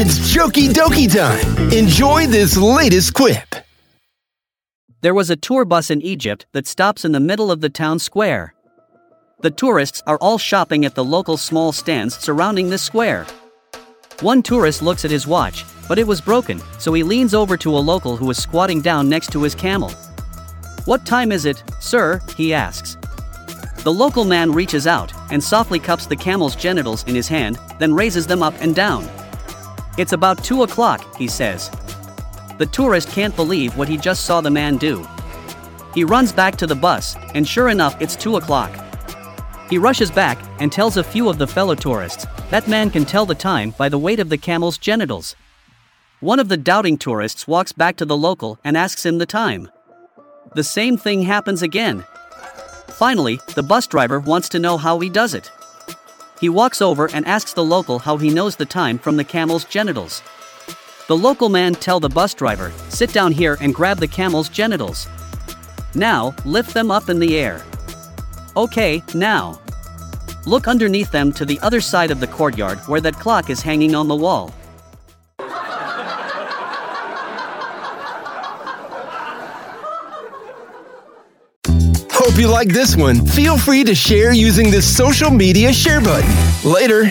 It's JokieDokie time. Enjoy this latest quip. There was a tour bus in Egypt that stops in the middle of the town square. The tourists are all shopping at the local small stands surrounding this square. One tourist looks at his watch, but it was broken, so he leans over to a local who is squatting down next to his camel. What time is it, sir? he asks. The local man reaches out and softly cups the camel's genitals in his hand, then raises them up and down. It's about 2 o'clock, he says. The tourist can't believe what he just saw the man do. He runs back to the bus, and sure enough, it's 2 o'clock. He rushes back and tells a few of the fellow tourists that man can tell the time by the weight of the camel's genitals. One of the doubting tourists walks back to the local and asks him the time. The same thing happens again. Finally, the bus driver wants to know how he does it. He walks over and asks the local how he knows the time from the camel's genitals. The local man tell the bus driver, sit down here and grab the camel's genitals. Now, lift them up in the air. Okay, now. Look underneath them to the other side of the courtyard where that clock is hanging on the wall. Hope you like this one. Feel free to share using the social media share button. Later.